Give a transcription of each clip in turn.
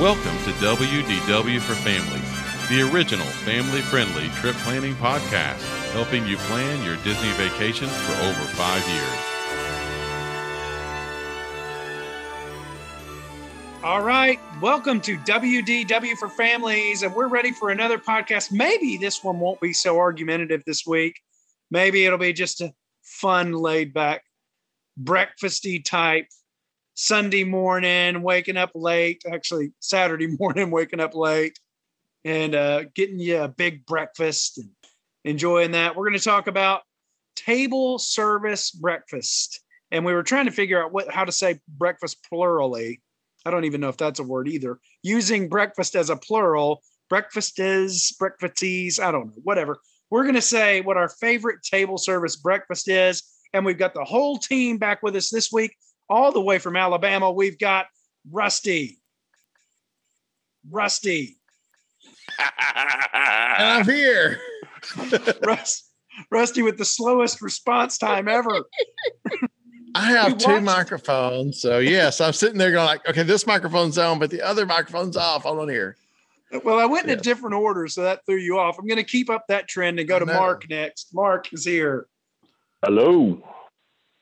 Welcome to WDW for Families, the original family friendly trip planning podcast, helping you plan your Disney vacations for over five years. All right, welcome to WDW for Families, and we're ready for another podcast. Maybe this one won't be so argumentative this week. Maybe it'll be just a fun, laid back, breakfasty type Sunday morning, waking up late, actually Saturday morning, waking up late, and uh, getting you a big breakfast and enjoying that. We're going to talk about table service breakfast, and we were trying to figure out what how to say breakfast plurally. I don't even know if that's a word either. Using breakfast as a plural, breakfast is, breakfasties, I don't know, whatever. We're going to say what our favorite table service breakfast is. And we've got the whole team back with us this week, all the way from Alabama. We've got Rusty. Rusty. and I'm here. Rust, Rusty with the slowest response time ever. I have We two watched- microphones. So yes, I'm sitting there going like, okay, this microphone's on, but the other microphone's off. Hold on here. Well, I went in a different order, so that threw you off. I'm going to keep up that trend and go to. Mark next. Mark is here. Hello.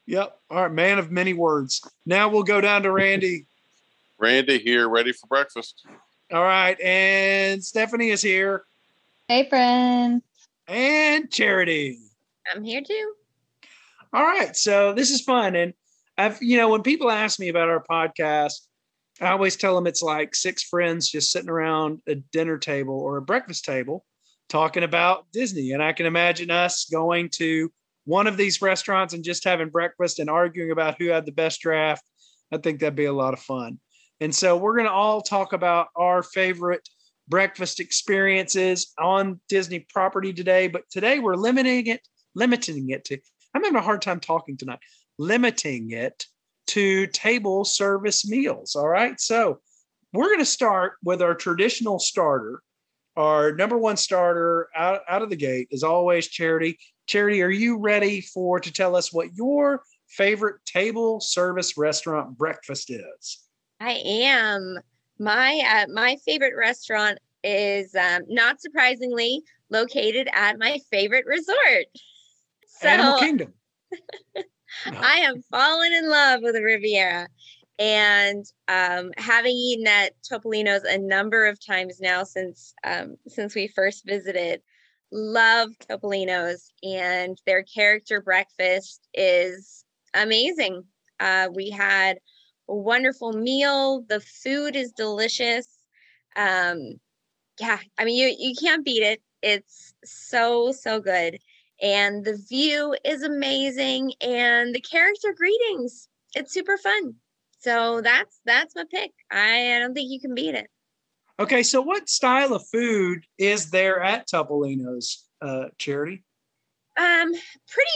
Yep. All right, man of many words. Now we'll go down to Randy. Randy here, ready for breakfast. All right, and Stephanie is here, Hey, friend. and Charity. I'm here too. All right, so this is fun, and I've you know when people ask me about our podcast, I always tell them it's like six friends just sitting around a dinner table or a breakfast table talking about Disney, and I can imagine us going to one of these restaurants and just having breakfast and arguing about who had the best draft. I think that'd be a lot of fun. And so we're going to all talk about our favorite breakfast experiences on Disney property today. But today we're limiting it, limiting it to, I'm having a hard time talking tonight, limiting it to table service meals. All right. So we're going to start with our traditional starter. Our number one starter out, out of the gate is always Charity. Charity, are you ready for to tell us what your favorite table service restaurant breakfast is? I am. My uh, my favorite restaurant is um, not surprisingly located at my favorite resort. So Animal Kingdom. I have fallen in love with the Riviera. And um, having eaten at Topolino's a number of times now since um, since we first visited, love Topolino's and their character breakfast is amazing. Uh, we had a wonderful meal. The food is delicious. Um, yeah, I mean you you can't beat it. It's so so good, and the view is amazing, and the character greetings. It's super fun. So that's that's my pick. I, I don't think you can beat it. Okay, so what style of food is there at Topolino's, uh, Charity? Um, pretty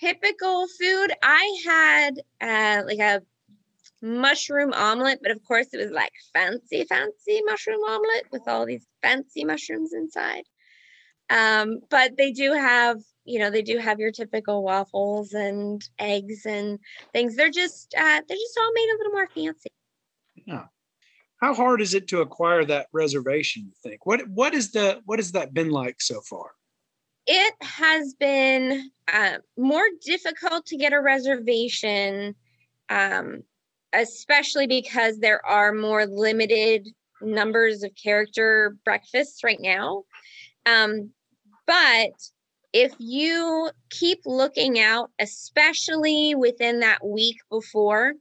typical food. I had uh like a mushroom omelet, but of course it was like fancy, fancy mushroom omelet with all these fancy mushrooms inside. Um, but they do have, you know, they do have your typical waffles and eggs and things. They're just uh they're just all made a little more fancy. How hard is it to acquire that reservation? You think what what is the what has that been like so far? it has been uh, more difficult to get a reservation, um, especially because there are more limited numbers of character breakfasts right now. Um, but if you keep looking out, especially within that week before,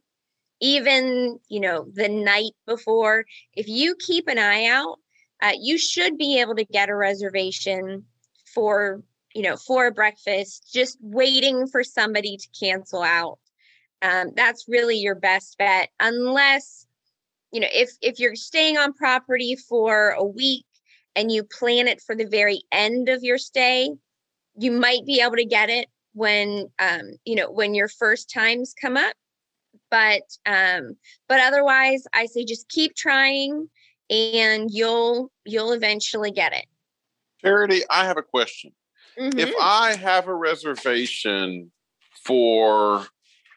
even you know the night before, if you keep an eye out, uh, you should be able to get a reservation for you know for a breakfast just waiting for somebody to cancel out. Um, that's really your best bet unless you know if if you're staying on property for a week and you plan it for the very end of your stay you might be able to get it when um, you know when your first times come up but um, but otherwise i say just keep trying and you'll you'll eventually get it Charity, I have a question. If Mhm. I have a reservation for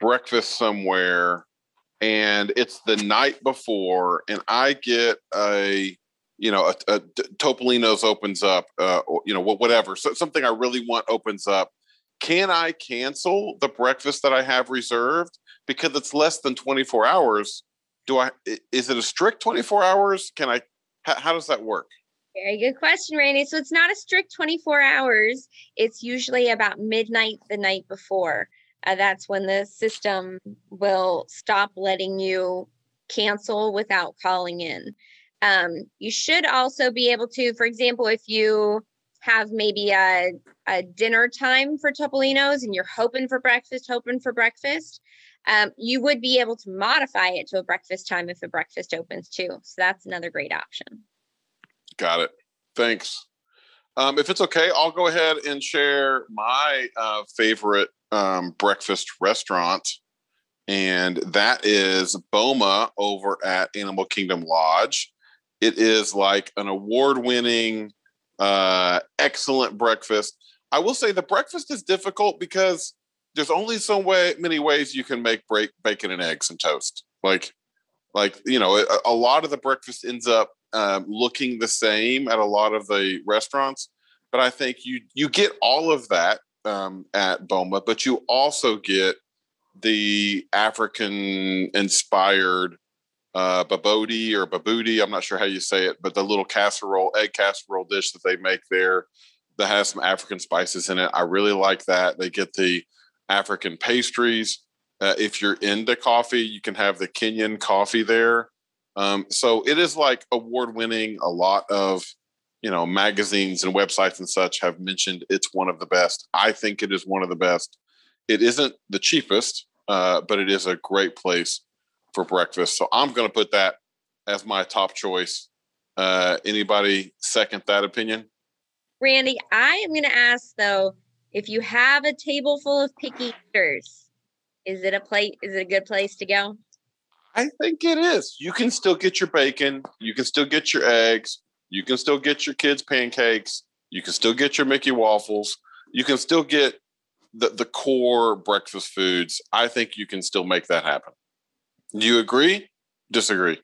breakfast somewhere and it's the night before, and I get a you know, a, a Topolino's opens up, uh, or, you know, whatever. So something I really want opens up. Can I cancel the breakfast that I have reserved because it's less than 24 hours? Do I? Is it a strict 24 hours? Can I? How, how does that work? Very good question, Randy. So it's not a strict 24 hours. It's usually about midnight the night before. Uh, that's when the system will stop letting you cancel without calling in. Um, you should also be able to, for example, if you have maybe a, a dinner time for Topolino's and you're hoping for breakfast, hoping for breakfast, um, you would be able to modify it to a breakfast time if the breakfast opens too. So that's another great option. Got it. Thanks. Um, if it's okay, I'll go ahead and share my uh, favorite um, breakfast restaurant, and that is Boma over at Animal Kingdom Lodge. It is like an award winning, uh, excellent breakfast. I will say the breakfast is difficult because there's only so way many ways you can make break, bacon and eggs and toast. Like, like you know, a, a lot of the breakfast ends up um, looking the same at a lot of the restaurants. But I think you you get all of that um, at Boma, but you also get the African inspired uh, babodi or babudi. I'm not sure how you say it, but the little casserole, egg casserole dish that they make there that has some African spices in it. I really like that. They get the African pastries. Uh, if you're into coffee, you can have the Kenyan coffee there. Um, so it is like award winning. A lot of you know magazines and websites and such have mentioned it's one of the best. I think it is one of the best. It isn't the cheapest, uh, but it is a great place for breakfast. So I'm going to put that as my top choice. Uh, anybody second that opinion? Randy, I am going to ask though, if you have a table full of picky eaters, is it a plate? Is it a good place to go? I think it is. You can still get your bacon. You can still get your eggs. You can still get your kids' pancakes. You can still get your Mickey waffles. You can still get the, the core breakfast foods. I think you can still make that happen. Do you agree? Disagree?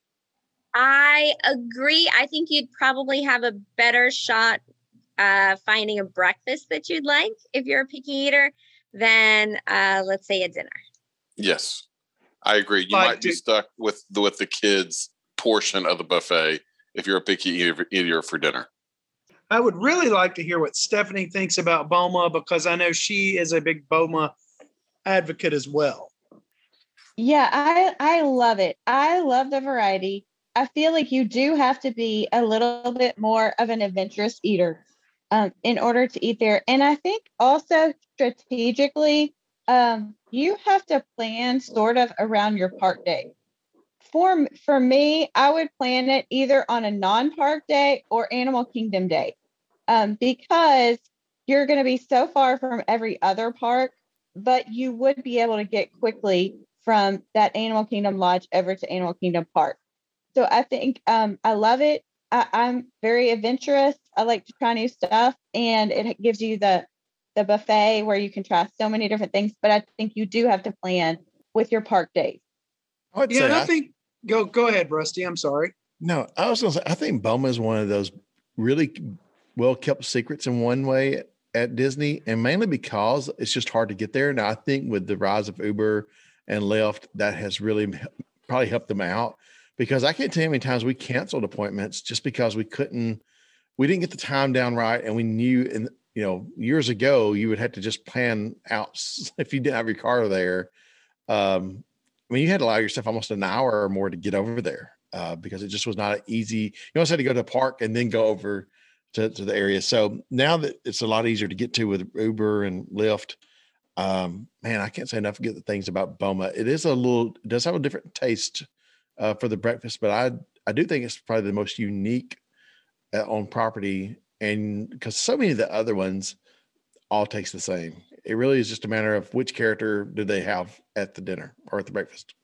I agree. I think you'd probably have a better shot uh, finding a breakfast that you'd like if you're a picky eater than, uh, let's say, a dinner. Yes, I agree. You might be stuck with the, with the kids' portion of the buffet if you're a picky eater, eater for dinner. I would really like to hear what Stephanie thinks about Boma because I know she is a big Boma advocate as well. Yeah, I I love it. I love the variety. I feel like you do have to be a little bit more of an adventurous eater um, in order to eat there. And I think also strategically, um, you have to plan sort of around your park day. For for me, I would plan it either on a non-park day or Animal Kingdom day, um, because you're going to be so far from every other park, but you would be able to get quickly from that Animal Kingdom Lodge over to Animal Kingdom Park. So I think um, I love it. I, I'm very adventurous. I like to try new stuff, and it gives you the the buffet where you can try so many different things. But I think you do have to plan with your park days. I would yeah, I, I think go go ahead, Rusty. I'm sorry. No, I was going to say I think Boma is one of those really well kept secrets in one way at Disney, and mainly because it's just hard to get there. Now I think with the rise of Uber and Lyft, that has really probably helped them out because I can't tell you how many times we canceled appointments just because we couldn't, we didn't get the time down right. And we knew, and you know, years ago, you would have to just plan out if you didn't have your car there. Um, I mean, you had to allow yourself almost an hour or more to get over there uh, because it just was not easy. You almost had to go to the park and then go over to, to the area. So now that it's a lot easier to get to with Uber and Lyft, um, man, I can't say enough good things about Boma. It is a little, it does have a different taste uh, for the breakfast, but I I do think it's probably the most unique uh, on property, and because so many of the other ones all taste the same. It really is just a matter of which character do they have at the dinner or at the breakfast.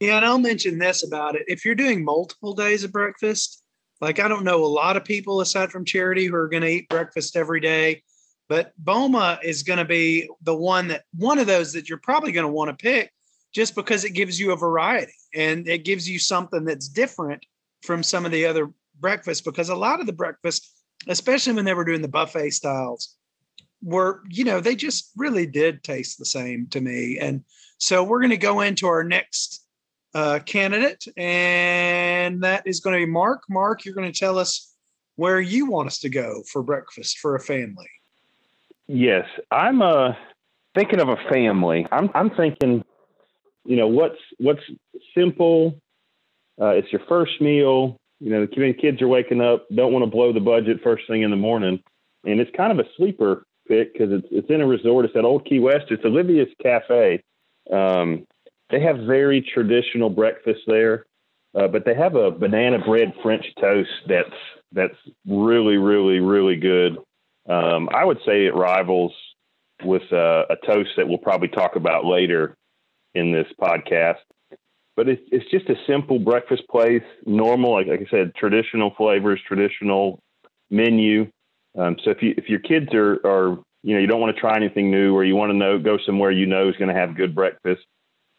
Yeah, and I'll mention this about it. If you're doing multiple days of breakfast, like I don't know a lot of people aside from Charity who are going to eat breakfast every day but Boma is going to be the one that one of those that you're probably going to want to pick just because it gives you a variety and it gives you something that's different from some of the other breakfasts. Because a lot of the breakfasts, especially when they were doing the buffet styles, were, you know, they just really did taste the same to me. And so we're going to go into our next uh, candidate, and that is going to be Mark. Mark, you're going to tell us where you want us to go for breakfast for a family. Yes, I'm uh, thinking of a family. I'm I'm thinking, you know, what's what's simple. Uh, it's your first meal. You know, the kids are waking up, don't want to blow the budget first thing in the morning, and it's kind of a sleeper pick because it's it's in a resort. It's at Old Key West. It's Olivia's Cafe. Um, they have very traditional breakfast there, uh, but they have a banana bread French toast that's that's really, really, really good. Um, I would say it rivals with uh, a toast that we'll probably talk about later in this podcast. But it's, it's just a simple breakfast place, normal, like, like I said, traditional flavors, traditional menu. Um, so if you if your kids are are you know you don't want to try anything new or you want to know go somewhere you know is going to have good breakfast,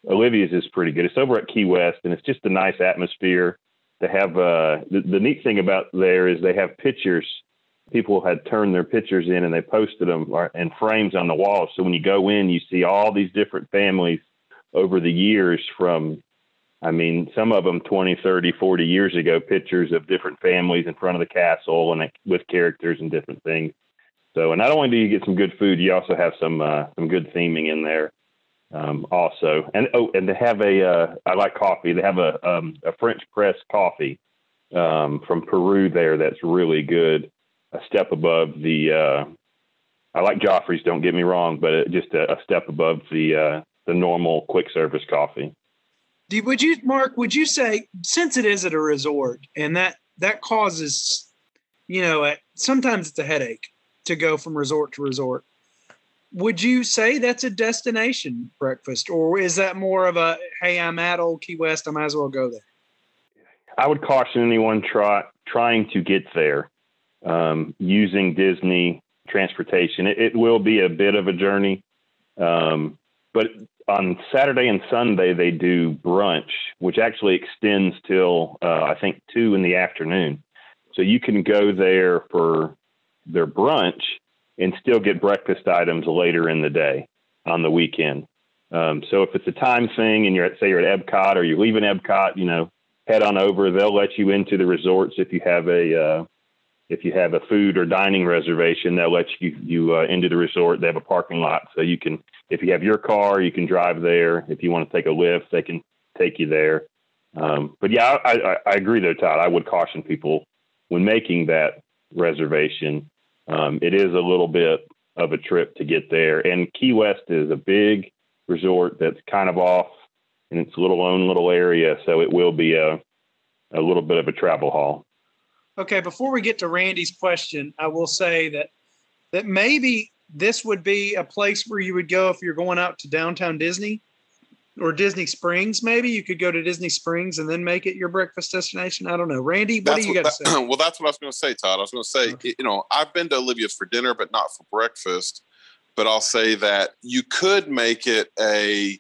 Olivia's is pretty good. It's over at Key West and it's just a nice atmosphere. To have uh, the, the neat thing about there is they have pictures. People had turned their pictures in and they posted them in frames on the wall. So when you go in, you see all these different families over the years from I mean, some of them 20, 30, 40 years ago, pictures of different families in front of the castle and with characters and different things. So, and not only do you get some good food, you also have some uh, some good theming in there, um, also. And oh, and to have a, uh, I like coffee. They have a um, a French press coffee um, from Peru there that's really good. A step above the. Uh, I like Joffrey's. Don't get me wrong, but it, just a, a, step above the uh, the normal quick service coffee. Do, would you, Mark? Would you say since it is at a resort and that that causes, you know, sometimes it's a headache to go from resort to resort. Would you say that's a destination breakfast, or is that more of a hey, I'm at Old Key West, I might as well go there? I would caution anyone try, trying to get there um, using Disney transportation. It, it, will be a bit of a journey, um, but on Saturday and Sunday they do brunch, which actually extends till uh, I think two in the afternoon. So you can go there for their brunch and still get breakfast items later in the day on the weekend. Um, so if it's a time thing and you're at say you're at Epcot or you're leaving Epcot, you know, head on over. They'll let you into the resorts if you have a uh, if you have a food or dining reservation, they'll let you you uh, into the resort. They have a parking lot, so you can if you have your car, you can drive there. If you want to take a Lyft, they can take you there. Um, but yeah, I, I, I, agree though, Todd. I would caution people when making that reservation. Um, it is a little bit of a trip to get there, and Key West is a big resort that's kind of off in its little own little area, so it will be a a little bit of a travel haul. Okay, before we get to Randy's question, I will say that that maybe this would be a place where you would go if you're going out to downtown Disney or Disney Springs. Maybe you could go to Disney Springs and then make it your breakfast destination. I don't know, Randy. What that's do you got to say? Well, that's what I was going to say, Todd. I was going to say, okay. you know, I've been to Olivia's for dinner, but not for breakfast. But I'll say that you could make it a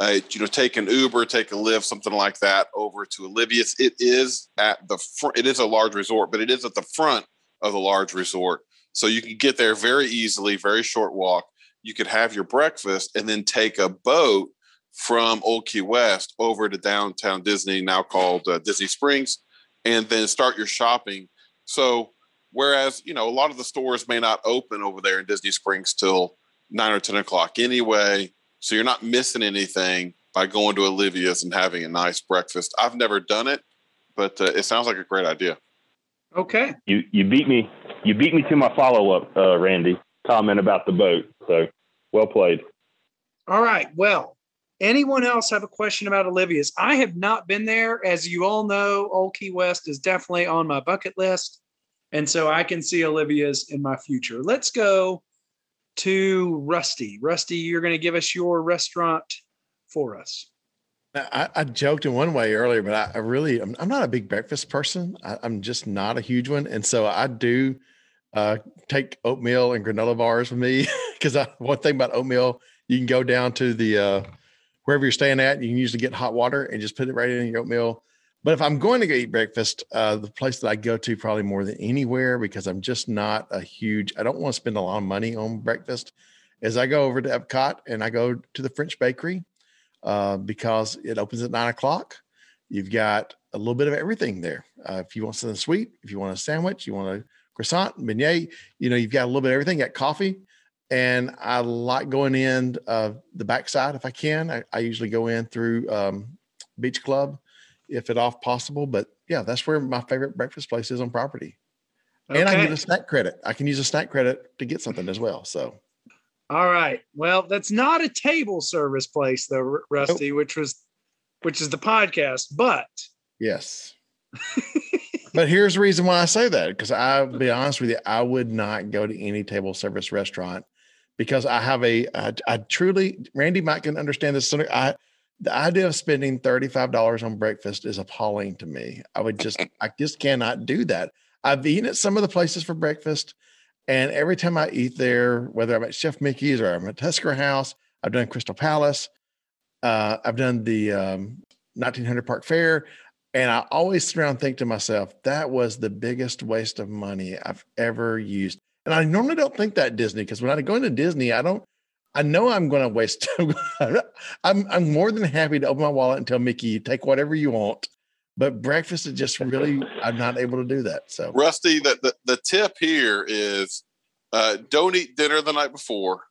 uh, you know, take an Uber, take a Lyft, something like that over to Olivia's. It is at the front. It is a large resort, but it is at the front of the large resort, so you can get there very easily. Very short walk. You could have your breakfast and then take a boat from Old Key West over to downtown Disney, now called uh, Disney Springs, and then start your shopping. So, whereas you know a lot of the stores may not open over there in Disney Springs till nine or ten o'clock anyway so you're not missing anything by going to Olivia's and having a nice breakfast. I've never done it, but uh, it sounds like a great idea. Okay. You you beat me. You beat me to my follow up, uh, Randy. Comment about the boat. So well played. All right. Well, anyone else have a question about Olivia's? I have not been there. As you all know, Old Key West is definitely on my bucket list. And so I can see Olivia's in my future. Let's go to Rusty. Rusty, you're going to give us your restaurant for us. I, I, joked in one way earlier, but I, I really I'm, I'm, not a big breakfast person. I, am just not a huge one, and so I do uh, take oatmeal and granola bars with me because one thing about oatmeal, you can go down to the uh, wherever you're staying at, you can usually get hot water and just put it right in your oatmeal. But if I'm going to go eat breakfast, uh, the place that I go to probably more than anywhere because I'm just not a huge, I don't want to spend a lot of money on breakfast, is I go over to Epcot and I go to the French Bakery uh, because it opens at nine o'clock. You've got a little bit of everything there. Uh, if you want something sweet, if you want a sandwich, you want a croissant, beignet, you know, you've got a little bit of everything. You got coffee. And I like going in uh, the backside if I can. I, I usually go in through um, Beach Club if at all possible. But yeah, that's where my favorite breakfast place is on property. Okay. And I get a snack credit. I can use a snack credit to get something as well. So, all right. Well, that's not a table service place though, Rusty, nope. which was which is the podcast, but yes. but here's the reason why I say that because I'll be honest with you, I would not go to any table service restaurant because I have a I, I truly Randy might can understand this. I the idea of spending $35 on breakfast is appalling to me. I would just, I just cannot do that. I've eaten at some of the places for breakfast, and every time I eat there, whether I'm at Chef Mickey's or I'm at Tusker House, I've done Crystal Palace, uh, I've done the um, 1900 Park Fair, and I always sit around and think to myself, that was the biggest waste of money I've ever used. And I normally don't think that Disney because when I go into Disney, I don't I know I'm going to waste. I'm I'm more than happy to open my wallet and tell Mickey, take whatever you want. But breakfast is just really, I'm not able to do that. So, Rusty, the the, the tip here is uh, don't eat dinner the night before,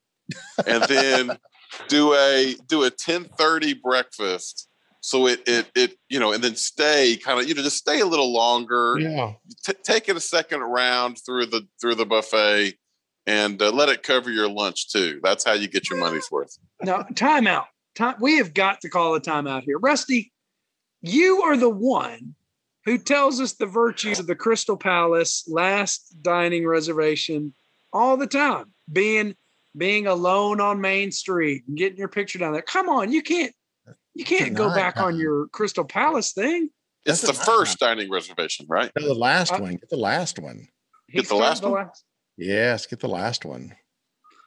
and then do a do a 10:30 breakfast. So it it it you know, and then stay kind of you know just stay a little longer. Yeah, T- take it a second round through the through the buffet and uh, let it cover your lunch too. That's how you get your money's worth. Now, timeout. Time. We have got to call a timeout here, Rusty. You are the one who tells us the virtues of the Crystal Palace last dining reservation all the time. Being being alone on Main Street and getting your picture down there. Come on, you can't you can't go back on your Crystal Palace thing. It's That's the first dining reservation, right? No, the last uh, one. Get the last one. Get the last one. Last. Yes, get the last one.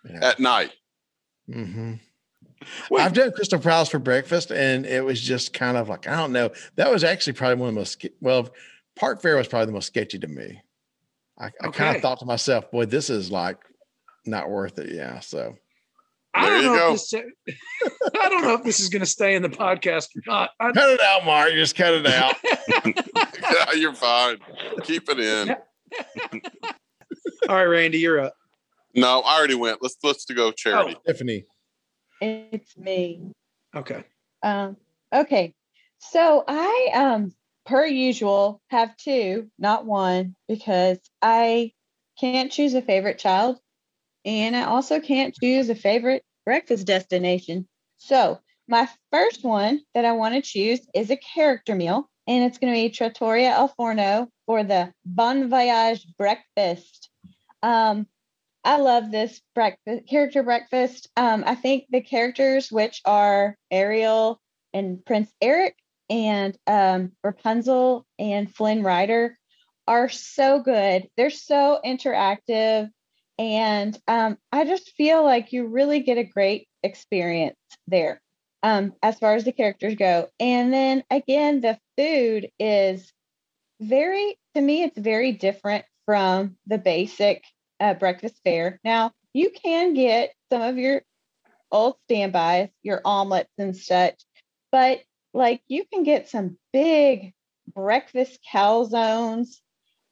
Yeah. At night. Mm-hmm. I've done Crystal Palace for breakfast, and it was just kind of like I don't know. That was actually probably one of the most well. Park Fair was probably the most sketchy to me. I, I kind of thought to myself, "Boy, this is like not worth it." Yeah, so I don't know. If this, I don't know if this is going to stay in the podcast or not. I, cut it out, Mark. Just cut it out. yeah, you're fine. Keep it in. All right, Randy, you're up. No, I already went. Let's let's go charity. Oh, Tiffany. It's me. Okay. Um, okay. So I um per usual have two, not one, because I can't choose a favorite child and I also can't choose a favorite breakfast destination. So my first one that I want to choose is a character meal, and it's going to be Trattoria Al Forno for the Bon Voyage breakfast. Um, I love this breakfast character breakfast. Um, I think the characters, which are Ariel and Prince Eric and um, Rapunzel and Flynn Rider, are so good. They're so interactive. And um, I just feel like you really get a great experience there um, as far as the characters go. And then again, the food is very, to me, it's very different from the basic uh, breakfast fare. Now, you can get some of your old standbys, your omelets and such, but like you can get some big breakfast calzones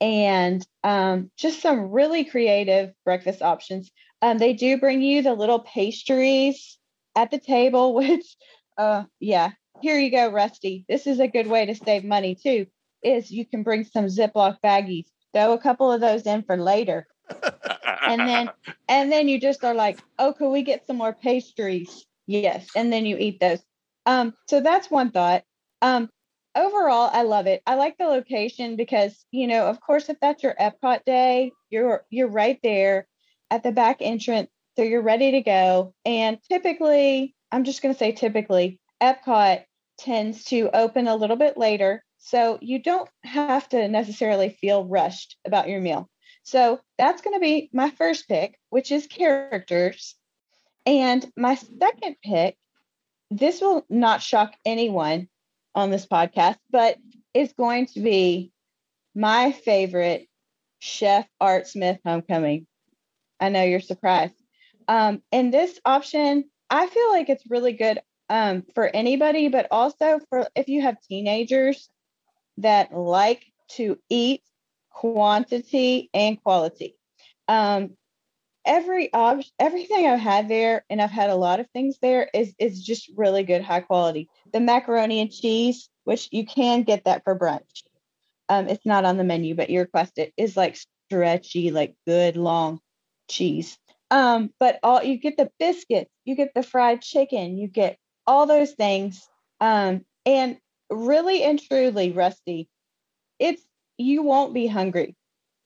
and um, just some really creative breakfast options. Um, they do bring you the little pastries at the table, which, uh, yeah, here you go, Rusty. This is a good way to save money too. Is you can bring some Ziploc baggies, throw a couple of those in for later, and then and then you just are like, oh, could we get some more pastries? Yes, and then you eat those. Um, so that's one thought. Um, overall, I love it. I like the location because, you know, of course, if that's your Epcot day, you're you're right there at the back entrance, so you're ready to go. And typically, I'm just going to say typically, Epcot tends to open a little bit later, so you don't have to necessarily feel rushed about your meal. So that's going to be my first pick, which is characters. And my second pick this will not shock anyone on this podcast, but it's going to be my favorite Chef Art Smith homecoming. I know you're surprised. Um, and this option, I feel like it's really good um, for anybody, but also for if you have teenagers that like to eat quantity and quality. Um, every op- everything I've had there, and I've had a lot of things there, is is just really good, high quality. The macaroni and cheese, which you can get that for brunch. Um, it's not on the menu, but you request it, is like stretchy, like good long cheese. Um, but all you get the biscuits, you get the fried chicken, you get all those things. Um, and really and truly, Rusty, it's you won't be hungry.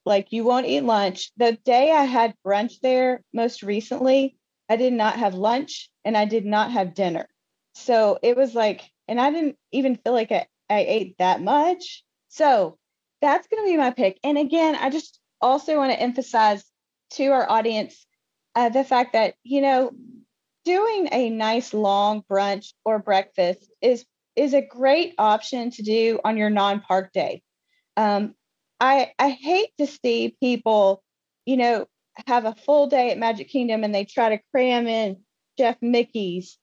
Like you won't eat lunch. The day I had brunch there most recently, I did not have lunch and I did not have dinner. So it was like, and I didn't even feel like I, I ate that much. So that's going to be my pick. And again, I just also want to emphasize to our audience uh, the fact that, you know, doing a nice long brunch or breakfast is is a great option to do on your non-park day. Um, I I hate to see people, you know, have a full day at Magic Kingdom and they try to cram in Chef Mickey's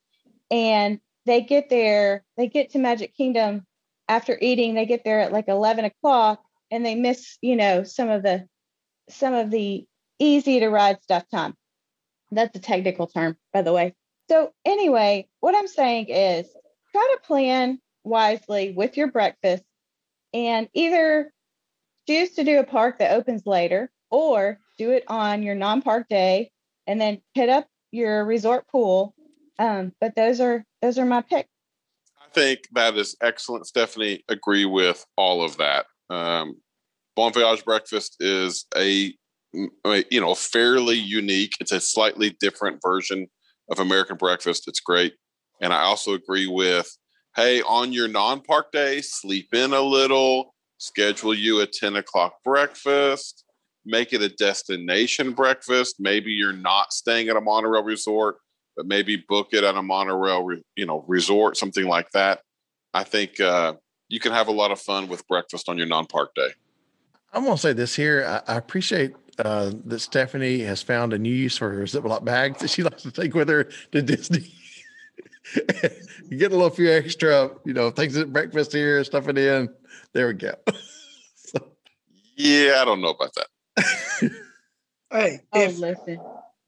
and they get there, they get to Magic Kingdom after eating, they get there at like 11 o'clock and they miss, you know, some of the some of the easy to ride stuff time. That's a technical term, by the way. So anyway, what I'm saying is try to plan wisely with your breakfast and either choose to do a park that opens later or do it on your non-park day and then hit up your resort pool. Um, but those are those are my picks. I think that is excellent. Stephanie agree with all of that. Um, bon voyage breakfast is a you know fairly unique. It's a slightly different version of american breakfast. It's great and i also agree with hey on your non-park day sleep in a little schedule you a 10 o'clock breakfast, make it a destination breakfast. Maybe you're not staying at a monorail resort, but maybe book it at a monorail, you know, resort, something like that. I think uh, you can have a lot of fun with breakfast on your non-park day. I'm gonna say this here. I, I appreciate uh, that Stephanie has found a new use for her Ziploc bags that she likes to take with her to Disney. you get a little few extra, you know, things at breakfast here, stuff it in. There we go. so. Yeah, I don't know about that. hey, oh, if, listen.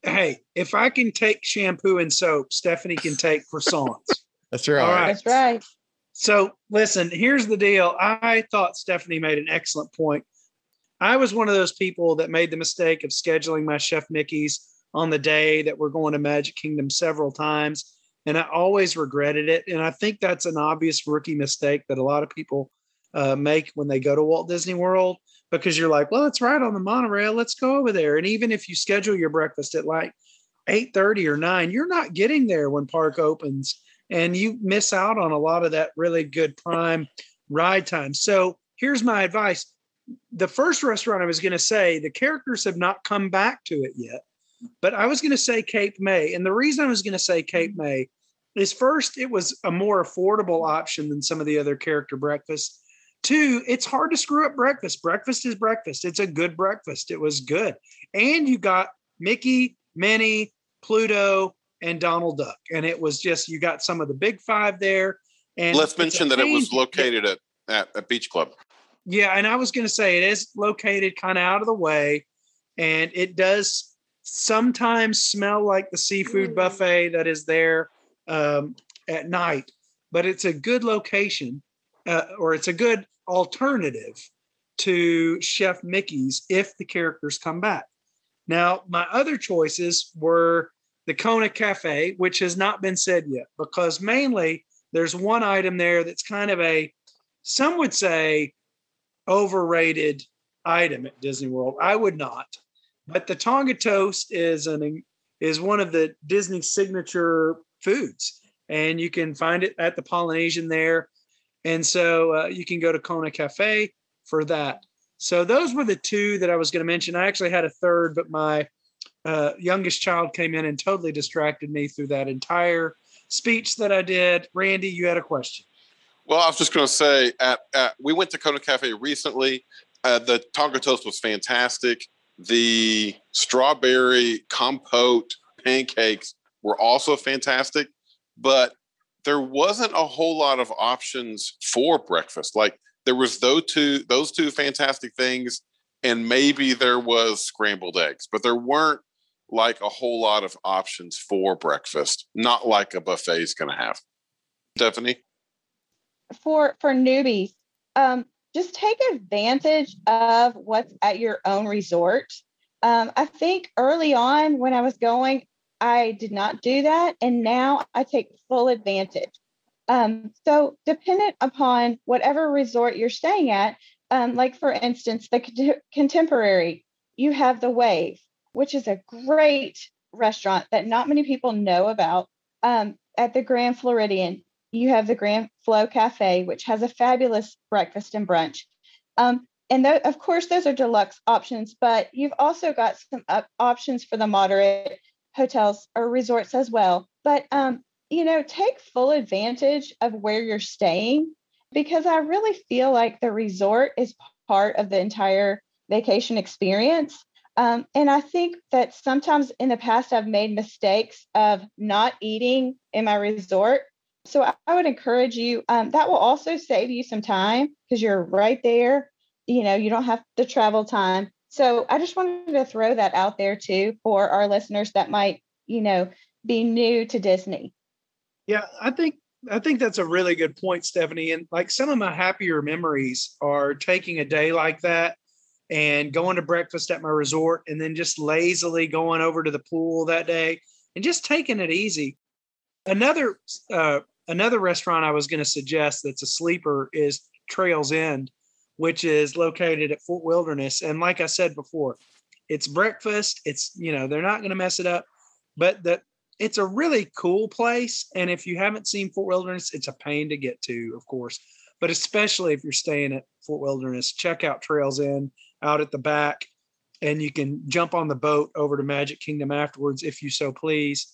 Hey, if I can take shampoo and soap, Stephanie can take croissants. That's right. All right. That's right. So listen, here's the deal. I thought Stephanie made an excellent point. I was one of those people that made the mistake of scheduling my Chef Mickey's on the day that we're going to Magic Kingdom several times and I always regretted it. And I think that's an obvious rookie mistake that a lot of people uh, make when they go to Walt Disney World because you're like, well, it's right on the monorail. Let's go over there. And even if you schedule your breakfast at like 8:30 or 9, you're not getting there when park opens and you miss out on a lot of that really good prime ride time. So here's my advice. The first restaurant I was going to say, the characters have not come back to it yet, but I was going to say Cape May. And the reason I was going to say Cape mm. May is first, it was a more affordable option than some of the other character breakfasts. Two, it's hard to screw up breakfast. Breakfast is breakfast. It's a good breakfast. It was good. And you got Mickey, Minnie, Pluto, and Donald Duck. And it was just, you got some of the big five there. And let's mention that it was located at, at, at Beach Club. Yeah. And I was going to say it is located kind of out of the way. And it does sometimes smell like the seafood buffet that is there um, at night, but it's a good location uh, or it's a good alternative to Chef Mickey's if the characters come back. Now, my other choices were the Kona Cafe, which has not been said yet, because mainly there's one item there that's kind of a, some would say, overrated item at Disney World. I would not, but the Tonga toast is an is one of the Disney signature foods, and you can find it at the Polynesian there. And so uh, you can go to Kona Cafe for that. So those were the two that I was going to mention. I actually had a third, but my uh, youngest child came in and totally distracted me through that entire speech that I did. Randy, you had a question. Well, I was just going to say, at, at, we went to Kona Cafe recently. Uh, the Tonga toast was fantastic. The strawberry compote pancakes were also fantastic, but there wasn't a whole lot of options for breakfast. Like there was those two those two fantastic things, and maybe there was scrambled eggs, but there weren't like a whole lot of options for breakfast. Not like a buffet is going to have. Stephanie, for for newbies, um, just take advantage of what's at your own resort. Um, I think early on when I was going, I did not do that. And now I take full advantage. Um, so, dependent upon whatever resort you're staying at, um, like for instance, the contemporary, you have the Wave, which is a great restaurant that not many people know about. Um, at the Grand Floridian, you have the Grand Flo Cafe, which has a fabulous breakfast and brunch. Um, and th- of course, those are deluxe options, but you've also got some up- options for the moderate hotels or resorts as well. But um, you know, take full advantage of where you're staying because I really feel like the resort is part of the entire vacation experience. Um, and I think that sometimes in the past I've made mistakes of not eating in my resort. So I, would encourage you. Um, that will also save you some time because you're right there. You know, you don't have the travel time. So I just wanted to throw that out there too for our listeners that might, you know, be new to Disney. Yeah, I think I think that's a really good point, Stephanie. And like some of my happier memories are taking a day like that and going to breakfast at my resort and then just lazily going over to the pool that day and just taking it easy. Another uh, another restaurant I was going to suggest that's a sleeper is Trails End which is located at Fort Wilderness. And like I said before, it's breakfast. It's, you know, they're not going to mess it up, but the, it's a really cool place. And if you haven't seen Fort Wilderness, it's a pain to get to, of course, but especially if you're staying at Fort Wilderness, check out Trails End out at the back and you can jump on the boat over to Magic Kingdom afterwards if you so please.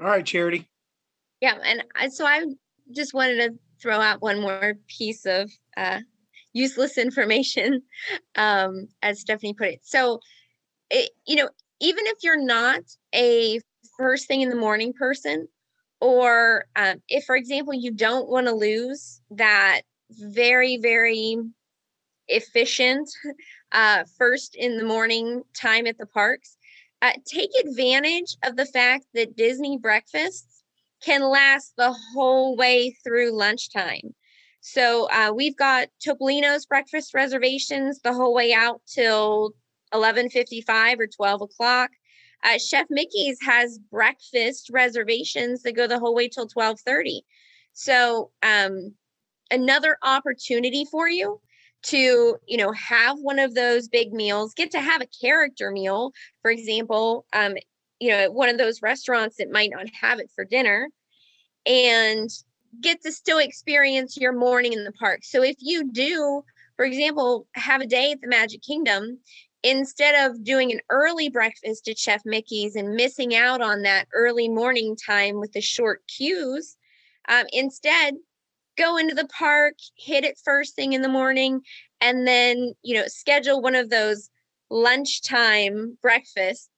All right, Charity. Yeah. And so I just wanted to throw out one more piece of uh, useless information, um, as Stephanie put it. So, it, you know, even if you're not a first thing in the morning person, or um, if, for example, you don't want to lose that very, very efficient uh, first in the morning time at the parks, uh, take advantage of the fact that Disney breakfasts can last the whole way through lunchtime. So uh, we've got Topolino's breakfast reservations the whole way out till 11:55 or 12 o'clock. Uh, Chef Mickey's has breakfast reservations that go the whole way till 12:30. So um, another opportunity for you to you know have one of those big meals get to have a character meal for example um you know at one of those restaurants that might not have it for dinner and get to still experience your morning in the park. So if you do, for example, have a day at the Magic Kingdom, instead of doing an early breakfast at Chef Mickey's and missing out on that early morning time with the short queues, um, instead go into the park, hit it first thing in the morning, and then you know schedule one of those lunchtime breakfasts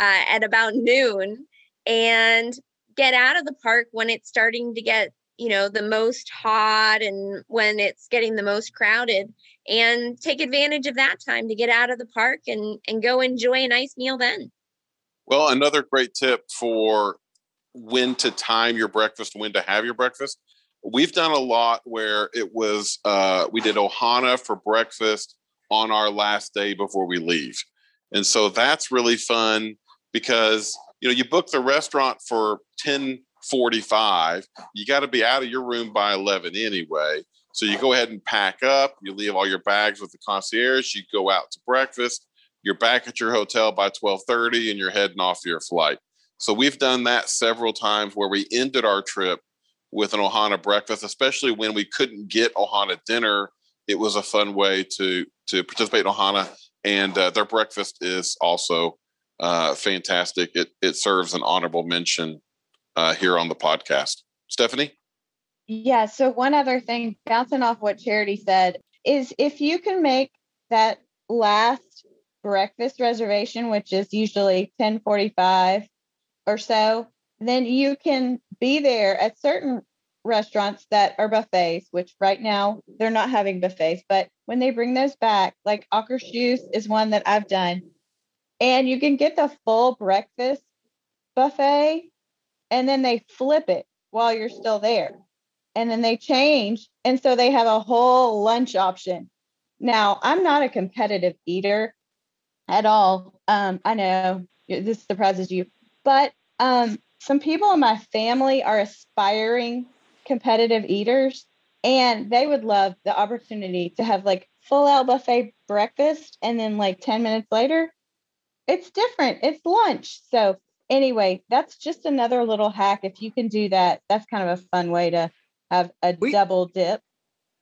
uh, at about noon and get out of the park when it's starting to get you know the most hot and when it's getting the most crowded and take advantage of that time to get out of the park and and go enjoy a nice meal then. Well another great tip for when to time your breakfast when to have your breakfast. We've done a lot where it was uh, we did ohana for breakfast on our last day before we leave. And so that's really fun because you know you book the restaurant for 10 45 you got to be out of your room by 11 anyway. So you go ahead and pack up you leave all your bags with the concierge you go out to breakfast you're back at your hotel by 12:30 and you're heading off your flight. So we've done that several times where we ended our trip with an ohana breakfast especially when we couldn't get ohana dinner. It was a fun way to to participate in ohana and uh, their breakfast is also uh, fantastic it, it serves an honorable mention uh, here on the podcast. Stephanie? Yeah. So one other thing, bouncing off what Charity said, is if you can make that last breakfast reservation, which is usually 1045 or so, then you can be there at certain restaurants that are buffets, which right now they're not having buffets, but when they bring those back, like Akershus is one that I've done, and you can get the full breakfast buffet and then they flip it while you're still there. And then they change. And so they have a whole lunch option. Now, I'm not a competitive eater at all. Um, I know this surprises you, but um, some people in my family are aspiring competitive eaters and they would love the opportunity to have like full out buffet breakfast and then like 10 minutes later it's different it's lunch so anyway, that's just another little hack. If you can do that, that's kind of a fun way to have a we, double dip.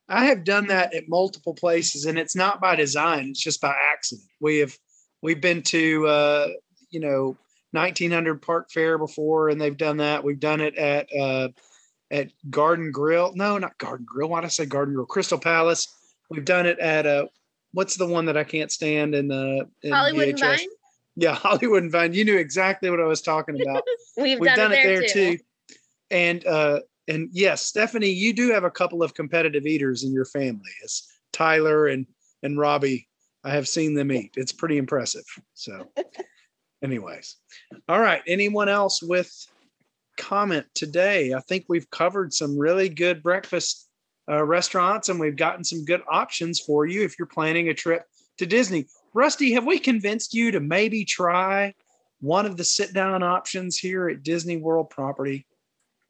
I have done that at multiple places, and it's not by design; it's just by accident. We have we've been to uh, you know 1900 Park Fare before, and they've done that. We've done it at uh, at Garden Grill. No, not Garden Grill. Why did I say Garden Grill? Crystal Palace. We've done it at uh, what's the one that I can't stand in the in Hollywood VHS? Vine. Yeah, Hollywood and Vine. You knew exactly what I was talking about. We've, We've, done, done it, there, it there too. too. And uh, and yes, Stephanie, you do have a couple of competitive eaters in your family. It's Tyler and and Robbie. I have seen them eat. It's pretty impressive. So, anyways, all right. Anyone else with comment today? I think we've covered some really good breakfast uh, restaurants, and we've gotten some good options for you if you're planning a trip to Disney. Rusty, have we convinced you to maybe try one of the sit down options here at Disney World property?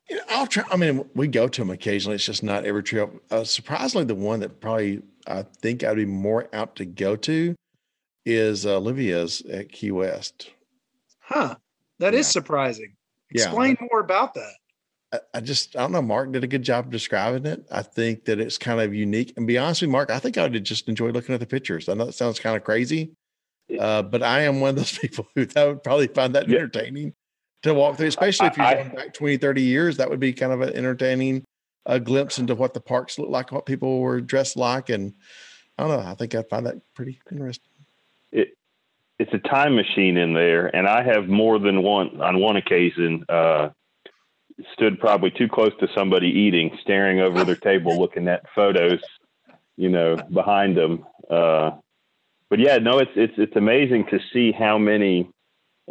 You know, I'll try. I mean, we go to them occasionally. It's just not every trip. Uh, surprisingly, the one that probably I think I'd be more apt to go to is uh, Olivia's at Key West. Huh. That yeah. is surprising. Explain yeah. more about that. I, just I don't know. Mark did a good job describing it. I think that it's kind of unique. And be honest with you, Mark, I think I would just enjoy looking at the pictures. I know that sounds kind of crazy, uh, but I am one of those people who that would probably find that yeah. entertaining to walk through, especially if you're going back 20, 30 years. That would be kind of an entertaining uh, glimpse into what the parks looked like, what people were dressed like. And I don't know. I think I'd find that pretty interesting. It, it's a time machine in there. And I have more than one, on one occasion, uh, stood probably too close to somebody eating, staring over their table, looking at photos, you know, behind them. Uh, but yeah, no, it's it's it's amazing to see how many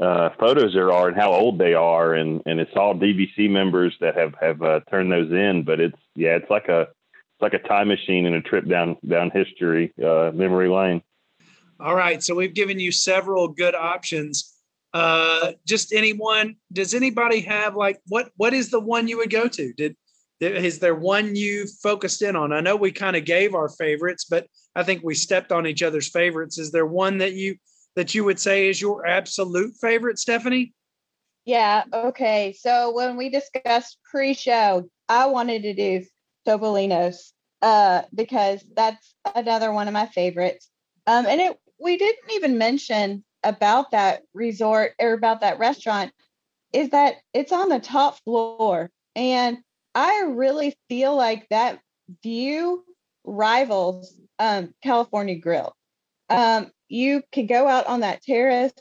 uh, photos there are and how old they are, and and it's all DVC members that have have uh, turned those in. But it's yeah, it's like a it's like a time machine and a trip down down history uh, memory lane. All right, so we've given you several good options uh, just anyone does anybody have like what what is the one you would go to? Did is there one you focused in on? I know we kind of gave our favorites but i think we stepped on each other's favorites. Is there one that you that you would say is your absolute favorite stephanie? Yeah okay. So when we discussed pre-show i wanted to do topolino's uh because that's another one of my favorites. Um and it we didn't even mention about that resort or about that restaurant is that it's on the top floor. And I really feel like that view rivals um, California Grill. Um, you can go out on that terrace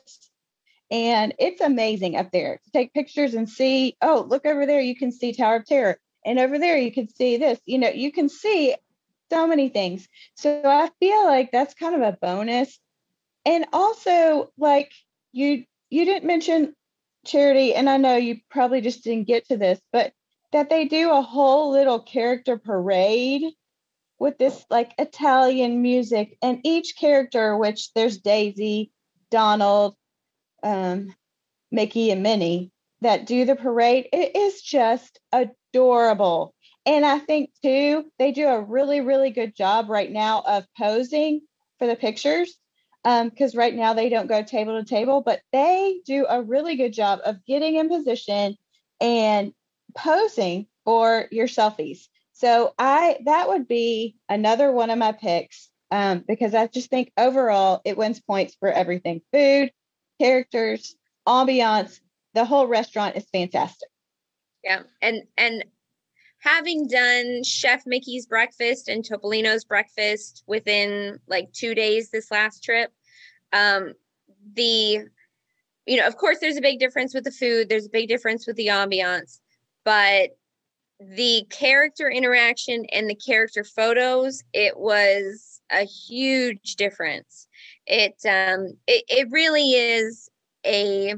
and it's amazing up there to take pictures and see, oh, look over there, you can see Tower of Terror. And over there, you can see this. You know, you can see so many things. So I feel like that's kind of a bonus and also like you you didn't mention charity and i know you probably just didn't get to this but that they do a whole little character parade with this like italian music and each character which there's daisy donald um, mickey and minnie that do the parade. It is just adorable. And i think too they do a really really good job right now of posing for the pictures because um, right now they don't go table to table, but they do a really good job of getting in position and posing for your selfies. So I that would be another one of my picks um, because I just think overall it wins points for everything: food, characters, ambiance. The whole restaurant is fantastic. Yeah, and and having done Chef Mickey's breakfast and Topolino's breakfast within like two days this last trip, um, the you know, of course, there's a big difference with the food. There's a big difference with the ambiance, but the character interaction and the character photos, it was a huge difference. It um, it, it really is a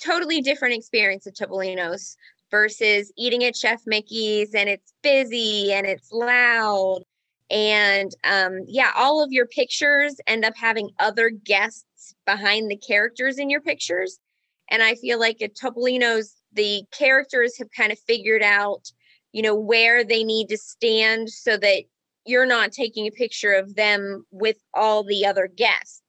totally different experience at Topolino's versus eating at Chef Mickey's and it's busy and it's loud. And um, yeah, all of your pictures end up having other guests behind the characters in your pictures. And I feel like at Topolino's, the characters have kind of figured out, you know, where they need to stand so that you're not taking a picture of them with all the other guests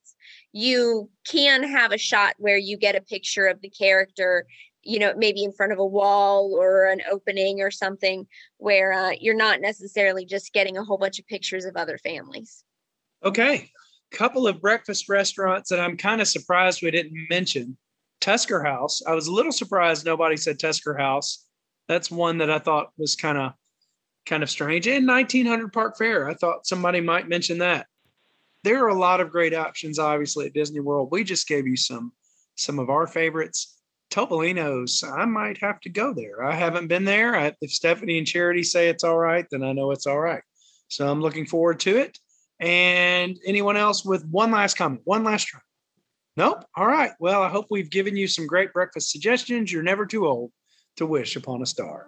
you can have a shot where you get a picture of the character you know maybe in front of a wall or an opening or something where uh, you're not necessarily just getting a whole bunch of pictures of other families. Okay. Couple of breakfast restaurants that i'm kind of surprised we didn't mention. Tusker house. I was a little surprised nobody said tusker house. That's one that i thought was kind of kind of strange. And 1900 park fare. I thought somebody might mention that. There are a lot of great options, obviously, at Disney World. We just gave you some some of our favorites. Topolino's, I might have to go there. I haven't been there. I, if Stephanie and Charity say it's all right, then I know it's all right. So I'm looking forward to it. And anyone else with one last comment, one last try? Nope. All right. Well, I hope we've given you some great breakfast suggestions. You're never too old to wish upon a star.